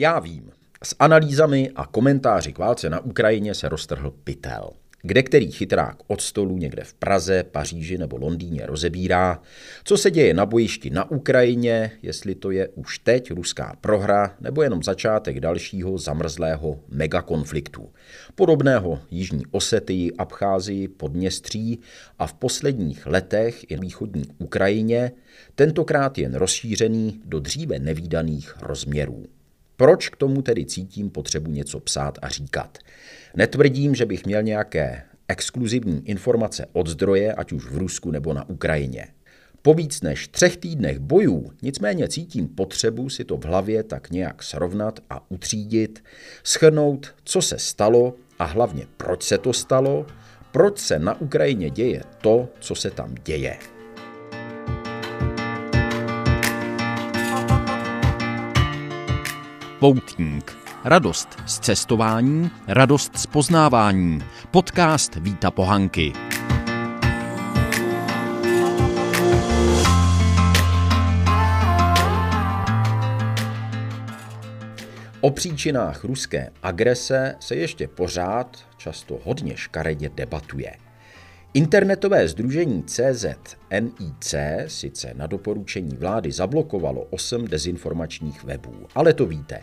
Já vím, s analýzami a komentáři k válce na Ukrajině se roztrhl pytel kde který chytrák od stolu někde v Praze, Paříži nebo Londýně rozebírá, co se děje na bojišti na Ukrajině, jestli to je už teď ruská prohra nebo jenom začátek dalšího zamrzlého megakonfliktu. Podobného Jižní Osetii, Abcházii, Podměstří a v posledních letech i východní Ukrajině, tentokrát jen rozšířený do dříve nevýdaných rozměrů. Proč k tomu tedy cítím potřebu něco psát a říkat? Netvrdím, že bych měl nějaké exkluzivní informace od zdroje, ať už v Rusku nebo na Ukrajině. Po víc než třech týdnech bojů nicméně cítím potřebu si to v hlavě tak nějak srovnat a utřídit, schrnout, co se stalo a hlavně proč se to stalo, proč se na Ukrajině děje to, co se tam děje. Poutník. Radost z cestování, radost z poznávání. Podcast Víta Pohanky. O příčinách ruské agrese se ještě pořád, často hodně škaredě debatuje. Internetové združení CZNIC sice na doporučení vlády zablokovalo osm dezinformačních webů, ale to víte.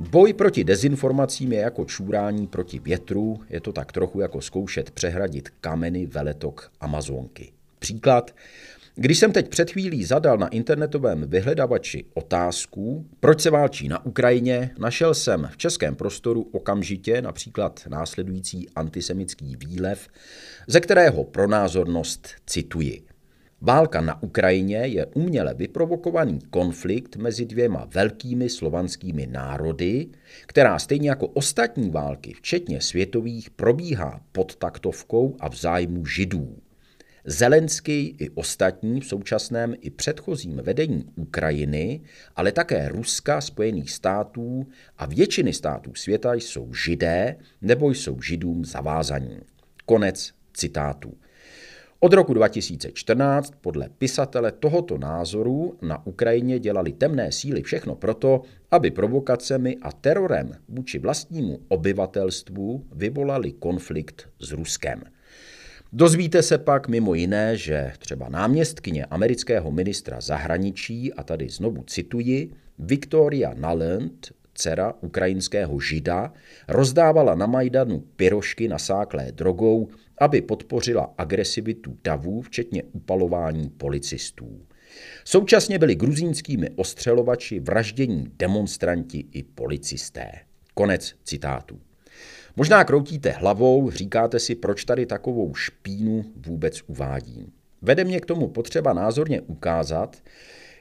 Boj proti dezinformacím je jako čůrání proti větru, je to tak trochu jako zkoušet přehradit kameny veletok Amazonky. Příklad. Když jsem teď před chvílí zadal na internetovém vyhledavači otázku, proč se válčí na Ukrajině, našel jsem v českém prostoru okamžitě například následující antisemický výlev, ze kterého pro názornost cituji. Válka na Ukrajině je uměle vyprovokovaný konflikt mezi dvěma velkými slovanskými národy, která stejně jako ostatní války, včetně světových, probíhá pod taktovkou a v zájmu židů. Zelenský i ostatní v současném i předchozím vedení Ukrajiny, ale také Ruska, Spojených států a většiny států světa jsou židé nebo jsou židům zavázaní. Konec citátu. Od roku 2014 podle pisatele tohoto názoru na Ukrajině dělali temné síly všechno proto, aby provokacemi a terorem vůči vlastnímu obyvatelstvu vyvolali konflikt s Ruskem. Dozvíte se pak mimo jiné, že třeba náměstkyně amerického ministra zahraničí, a tady znovu cituji, Victoria Nuland, dcera ukrajinského žida, rozdávala na Majdanu pyrošky nasáklé drogou, aby podpořila agresivitu davů, včetně upalování policistů. Současně byli gruzínskými ostřelovači vraždění demonstranti i policisté. Konec citátu. Možná kroutíte hlavou, říkáte si, proč tady takovou špínu vůbec uvádím. Vede mě k tomu potřeba názorně ukázat,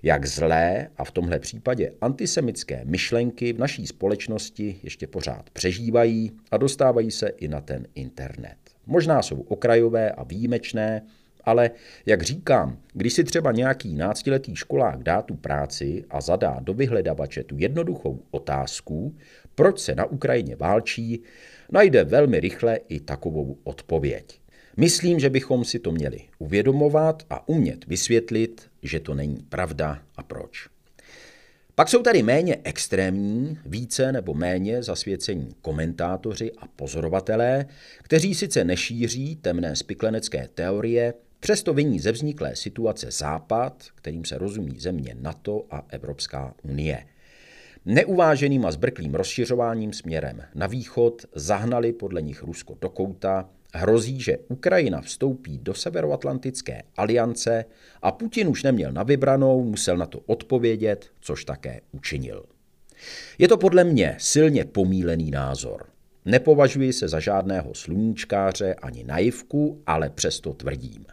jak zlé a v tomhle případě antisemické myšlenky v naší společnosti ještě pořád přežívají a dostávají se i na ten internet. Možná jsou okrajové a výjimečné, ale jak říkám, když si třeba nějaký náctiletý školák dá tu práci a zadá do vyhledavače tu jednoduchou otázku, proč se na Ukrajině válčí, najde velmi rychle i takovou odpověď. Myslím, že bychom si to měli uvědomovat a umět vysvětlit, že to není pravda a proč. Pak jsou tady méně extrémní, více nebo méně zasvěcení komentátoři a pozorovatelé, kteří sice nešíří temné spiklenecké teorie, přesto viní ze vzniklé situace Západ, kterým se rozumí země NATO a Evropská unie. Neuváženým a zbrklým rozšiřováním směrem na východ zahnali podle nich Rusko do kouta Hrozí, že Ukrajina vstoupí do Severoatlantické aliance a Putin už neměl na vybranou, musel na to odpovědět, což také učinil. Je to podle mě silně pomílený názor. Nepovažuji se za žádného sluníčkáře ani naivku, ale přesto tvrdím.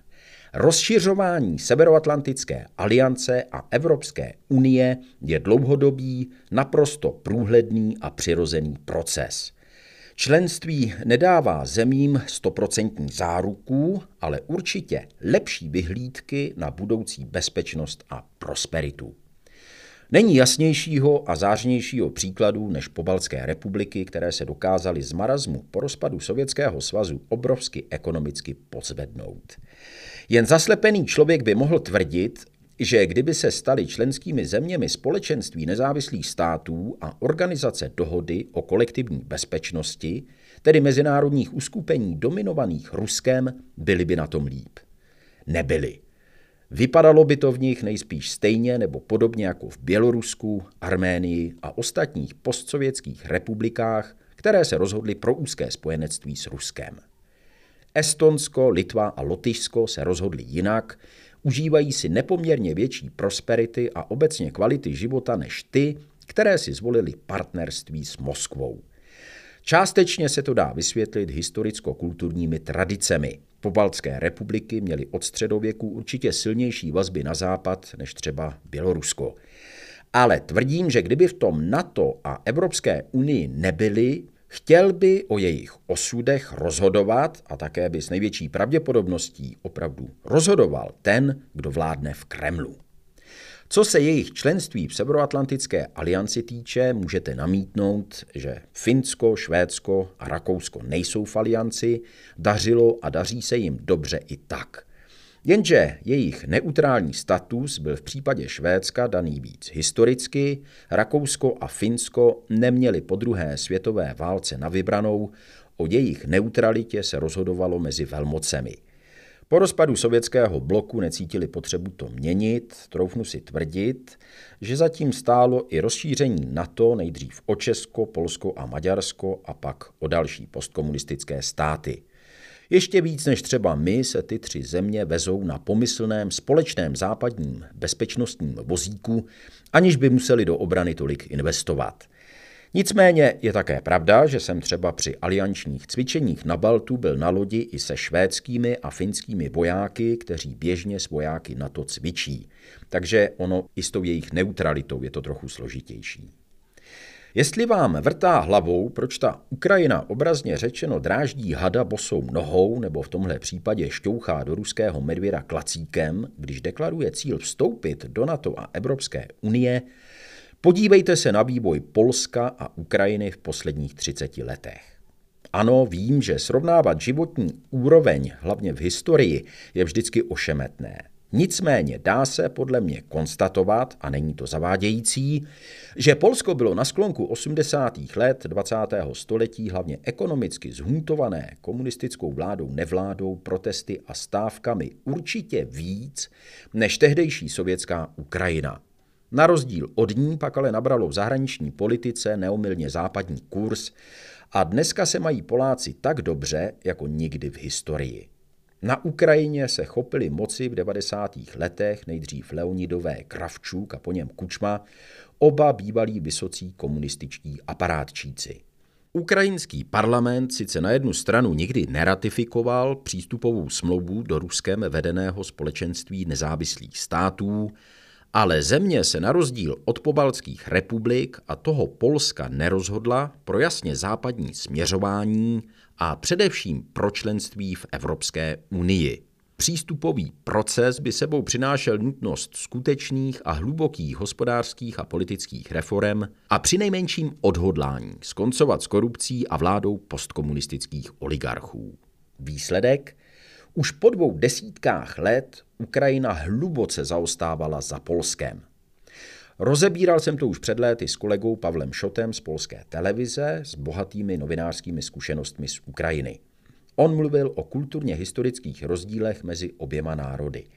Rozšiřování Severoatlantické aliance a Evropské unie je dlouhodobý, naprosto průhledný a přirozený proces – Členství nedává zemím stoprocentní záruku, ale určitě lepší vyhlídky na budoucí bezpečnost a prosperitu. Není jasnějšího a zářnějšího příkladu než pobaltské republiky, které se dokázaly z marazmu po rozpadu Sovětského svazu obrovsky ekonomicky pozvednout. Jen zaslepený člověk by mohl tvrdit, že kdyby se stali členskými zeměmi společenství nezávislých států a organizace dohody o kolektivní bezpečnosti, tedy mezinárodních uskupení dominovaných Ruskem, byli by na tom líp. Nebyli. Vypadalo by to v nich nejspíš stejně nebo podobně jako v Bělorusku, Arménii a ostatních postsovětských republikách, které se rozhodly pro úzké spojenectví s Ruskem. Estonsko, Litva a Lotyšsko se rozhodly jinak, užívají si nepoměrně větší prosperity a obecně kvality života než ty, které si zvolili partnerství s Moskvou. Částečně se to dá vysvětlit historicko-kulturními tradicemi. Pobaltské republiky měly od středověku určitě silnější vazby na západ než třeba Bělorusko. Ale tvrdím, že kdyby v tom NATO a Evropské unii nebyly, chtěl by o jejich osudech rozhodovat a také by s největší pravděpodobností opravdu rozhodoval ten, kdo vládne v Kremlu. Co se jejich členství v Severoatlantické alianci týče, můžete namítnout, že Finsko, Švédsko a Rakousko nejsou v alianci, dařilo a daří se jim dobře i tak. Jenže jejich neutrální status byl v případě Švédska daný víc historicky, Rakousko a Finsko neměli po druhé světové válce na vybranou, o jejich neutralitě se rozhodovalo mezi velmocemi – po rozpadu sovětského bloku necítili potřebu to měnit, troufnu si tvrdit, že zatím stálo i rozšíření NATO nejdřív o Česko, Polsko a Maďarsko a pak o další postkomunistické státy. Ještě víc než třeba my se ty tři země vezou na pomyslném společném západním bezpečnostním vozíku, aniž by museli do obrany tolik investovat. Nicméně je také pravda, že jsem třeba při aliančních cvičeních na Baltu byl na lodi i se švédskými a finskými vojáky, kteří běžně s vojáky na to cvičí. Takže ono i s tou jejich neutralitou je to trochu složitější. Jestli vám vrtá hlavou, proč ta Ukrajina obrazně řečeno dráždí hada bosou nohou nebo v tomhle případě šťouchá do ruského medvěda klacíkem, když deklaruje cíl vstoupit do NATO a Evropské unie, Podívejte se na vývoj Polska a Ukrajiny v posledních 30 letech. Ano, vím, že srovnávat životní úroveň, hlavně v historii, je vždycky ošemetné. Nicméně dá se podle mě konstatovat, a není to zavádějící, že Polsko bylo na sklonku 80. let 20. století hlavně ekonomicky zhuntované komunistickou vládou, nevládou, protesty a stávkami určitě víc než tehdejší sovětská Ukrajina. Na rozdíl od ní pak ale nabralo v zahraniční politice neomylně západní kurz a dneska se mají Poláci tak dobře, jako nikdy v historii. Na Ukrajině se chopili moci v 90. letech nejdřív Leonidové Kravčuk a po něm Kučma, oba bývalí vysocí komunističtí aparátčíci. Ukrajinský parlament sice na jednu stranu nikdy neratifikoval přístupovou smlouvu do ruskem vedeného společenství nezávislých států, ale země se na rozdíl od pobaltských republik a toho Polska nerozhodla pro jasně západní směřování a především pro členství v Evropské unii. Přístupový proces by sebou přinášel nutnost skutečných a hlubokých hospodářských a politických reform a přinejmenším odhodlání skoncovat s korupcí a vládou postkomunistických oligarchů. Výsledek? Už po dvou desítkách let Ukrajina hluboce zaostávala za Polskem. Rozebíral jsem to už před léty s kolegou Pavlem Šotem z polské televize s bohatými novinářskými zkušenostmi z Ukrajiny. On mluvil o kulturně historických rozdílech mezi oběma národy –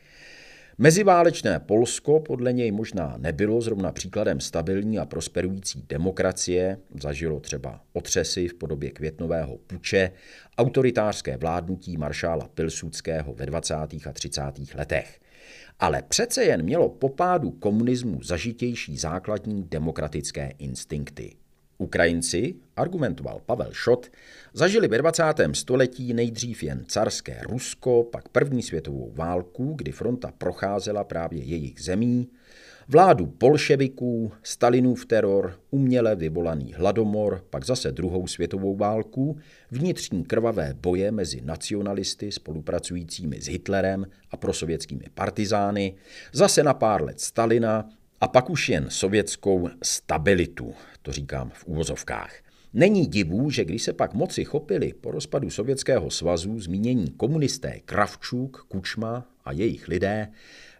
Meziválečné Polsko podle něj možná nebylo zrovna příkladem stabilní a prosperující demokracie, zažilo třeba otřesy v podobě květnového puče, autoritářské vládnutí maršála Pilsudského ve 20. a 30. letech. Ale přece jen mělo po pádu komunismu zažitější základní demokratické instinkty. Ukrajinci, argumentoval Pavel Šot, zažili ve 20. století nejdřív jen carské Rusko, pak první světovou válku, kdy fronta procházela právě jejich zemí, vládu polševiků, Stalinův teror, uměle vyvolaný hladomor, pak zase druhou světovou válku, vnitřní krvavé boje mezi nacionalisty spolupracujícími s Hitlerem a prosovětskými partizány, zase na pár let Stalina a pak už jen sovětskou stabilitu, to říkám v úvozovkách. Není divu, že když se pak moci chopili po rozpadu Sovětského svazu zmínění komunisté Kravčuk, Kučma a jejich lidé,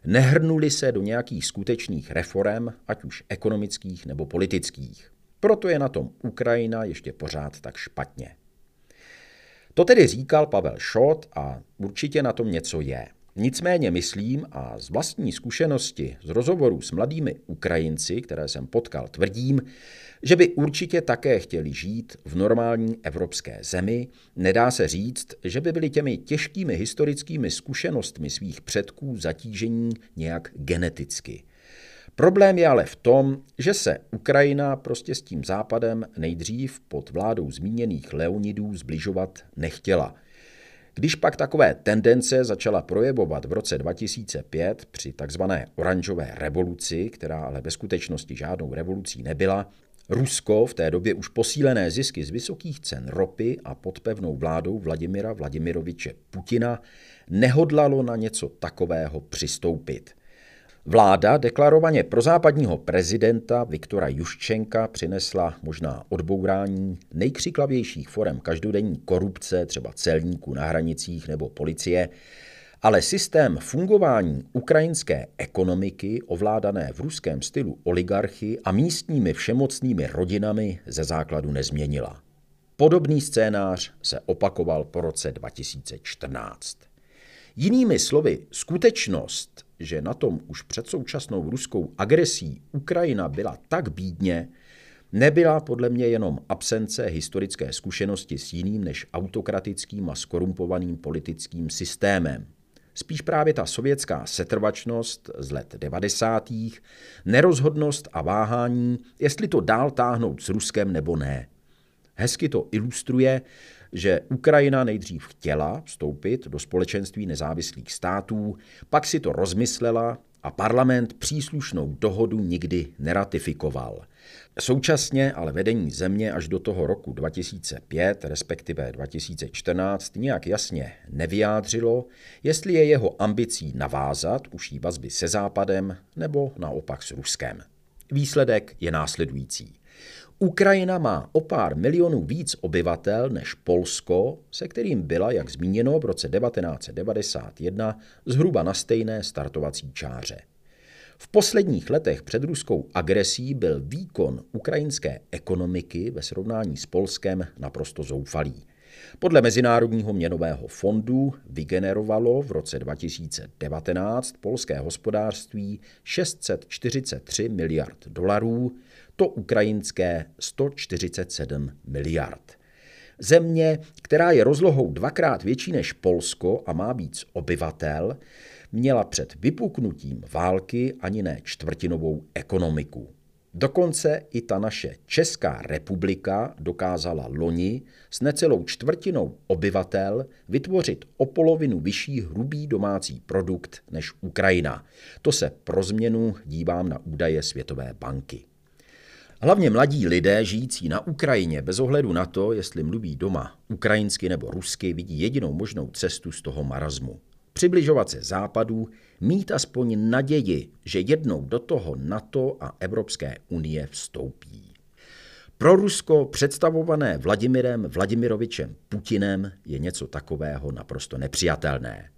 nehrnuli se do nějakých skutečných reform, ať už ekonomických nebo politických. Proto je na tom Ukrajina ještě pořád tak špatně. To tedy říkal Pavel Šot a určitě na tom něco je. Nicméně myslím a z vlastní zkušenosti z rozhovorů s mladými Ukrajinci, které jsem potkal, tvrdím, že by určitě také chtěli žít v normální evropské zemi. Nedá se říct, že by byli těmi těžkými historickými zkušenostmi svých předků zatížení nějak geneticky. Problém je ale v tom, že se Ukrajina prostě s tím západem nejdřív pod vládou zmíněných Leonidů zbližovat nechtěla. Když pak takové tendence začala projevovat v roce 2005 při takzvané oranžové revoluci, která ale ve skutečnosti žádnou revolucí nebyla, Rusko, v té době už posílené zisky z vysokých cen ropy a pod pevnou vládou Vladimira Vladimiroviče Putina, nehodlalo na něco takového přistoupit – Vláda deklarovaně prozápadního prezidenta Viktora Juščenka přinesla možná odbourání nejkřiklavějších forem každodenní korupce, třeba celníků na hranicích nebo policie, ale systém fungování ukrajinské ekonomiky, ovládané v ruském stylu oligarchy a místními všemocnými rodinami, ze základu nezměnila. Podobný scénář se opakoval po roce 2014. Jinými slovy, skutečnost, že na tom už před současnou ruskou agresí Ukrajina byla tak bídně, nebyla podle mě jenom absence historické zkušenosti s jiným než autokratickým a skorumpovaným politickým systémem. Spíš právě ta sovětská setrvačnost z let 90. nerozhodnost a váhání, jestli to dál táhnout s Ruskem nebo ne. Hezky to ilustruje, že Ukrajina nejdřív chtěla vstoupit do společenství nezávislých států, pak si to rozmyslela a parlament příslušnou dohodu nikdy neratifikoval. Současně ale vedení země až do toho roku 2005, respektive 2014, nějak jasně nevyjádřilo, jestli je jeho ambicí navázat uší vazby se Západem nebo naopak s Ruskem. Výsledek je následující. Ukrajina má o pár milionů víc obyvatel než Polsko, se kterým byla, jak zmíněno, v roce 1991 zhruba na stejné startovací čáře. V posledních letech před ruskou agresí byl výkon ukrajinské ekonomiky ve srovnání s Polskem naprosto zoufalý. Podle Mezinárodního měnového fondu vygenerovalo v roce 2019 polské hospodářství 643 miliard dolarů, to ukrajinské 147 miliard. Země, která je rozlohou dvakrát větší než Polsko a má víc obyvatel, měla před vypuknutím války ani ne čtvrtinovou ekonomiku. Dokonce i ta naše Česká republika dokázala loni s necelou čtvrtinou obyvatel vytvořit o polovinu vyšší hrubý domácí produkt než Ukrajina. To se pro změnu dívám na údaje Světové banky. Hlavně mladí lidé žijící na Ukrajině bez ohledu na to, jestli mluví doma ukrajinsky nebo rusky, vidí jedinou možnou cestu z toho marazmu. Přibližovat se západu, mít aspoň naději, že jednou do toho NATO a Evropské unie vstoupí. Pro Rusko představované Vladimirem Vladimirovičem Putinem je něco takového naprosto nepřijatelné.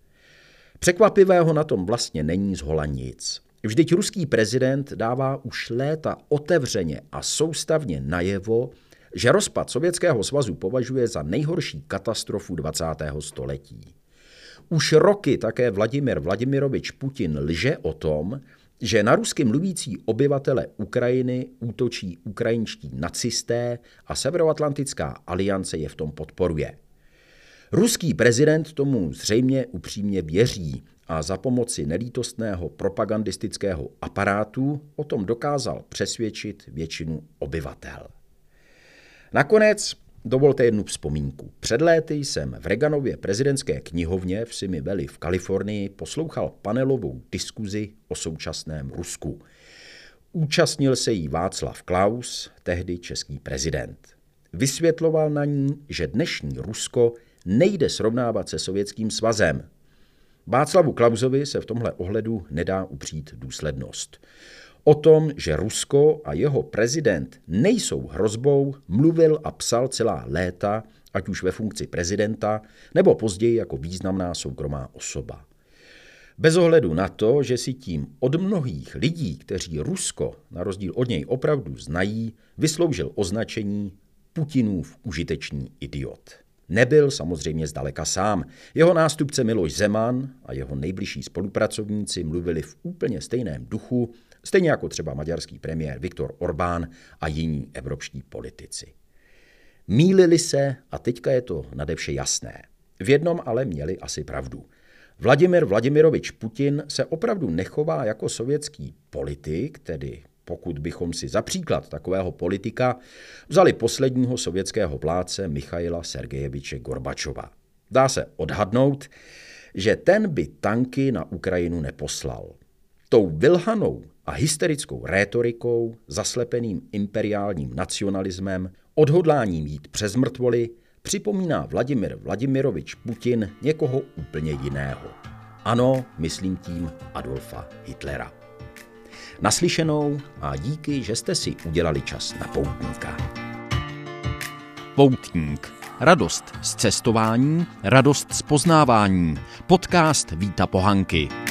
Překvapivého na tom vlastně není zhola nic. Vždyť ruský prezident dává už léta otevřeně a soustavně najevo, že rozpad Sovětského svazu považuje za nejhorší katastrofu 20. století. Už roky také Vladimir Vladimirovič Putin lže o tom, že na rusky mluvící obyvatele Ukrajiny útočí ukrajinští nacisté a Severoatlantická aliance je v tom podporuje. Ruský prezident tomu zřejmě upřímně věří a za pomoci nelítostného propagandistického aparátu o tom dokázal přesvědčit většinu obyvatel. Nakonec dovolte jednu vzpomínku. Před léty jsem v Reganově prezidentské knihovně v Simi Valley v Kalifornii poslouchal panelovou diskuzi o současném Rusku. Účastnil se jí Václav Klaus, tehdy český prezident. Vysvětloval na ní, že dnešní Rusko nejde srovnávat se Sovětským svazem, Václavu Klausovi se v tomhle ohledu nedá upřít důslednost. O tom, že Rusko a jeho prezident nejsou hrozbou, mluvil a psal celá léta, ať už ve funkci prezidenta, nebo později jako významná soukromá osoba. Bez ohledu na to, že si tím od mnohých lidí, kteří Rusko na rozdíl od něj opravdu znají, vysloužil označení Putinův užitečný idiot. Nebyl samozřejmě zdaleka sám. Jeho nástupce Miloš Zeman a jeho nejbližší spolupracovníci mluvili v úplně stejném duchu, stejně jako třeba maďarský premiér Viktor Orbán a jiní evropští politici. Mílili se a teďka je to nadevše jasné. V jednom ale měli asi pravdu. Vladimir Vladimirovič Putin se opravdu nechová jako sovětský politik, tedy pokud bychom si za příklad takového politika vzali posledního sovětského vládce Michaila Sergejeviče Gorbačova. Dá se odhadnout, že ten by tanky na Ukrajinu neposlal. Tou vylhanou a hysterickou rétorikou, zaslepeným imperiálním nacionalismem, odhodláním jít přes mrtvoly, připomíná Vladimir Vladimirovič Putin někoho úplně jiného. Ano, myslím tím Adolfa Hitlera. Naslyšenou a díky, že jste si udělali čas na poutníka. Poutník. Radost z cestování, radost z poznávání. Podcast Víta Pohanky.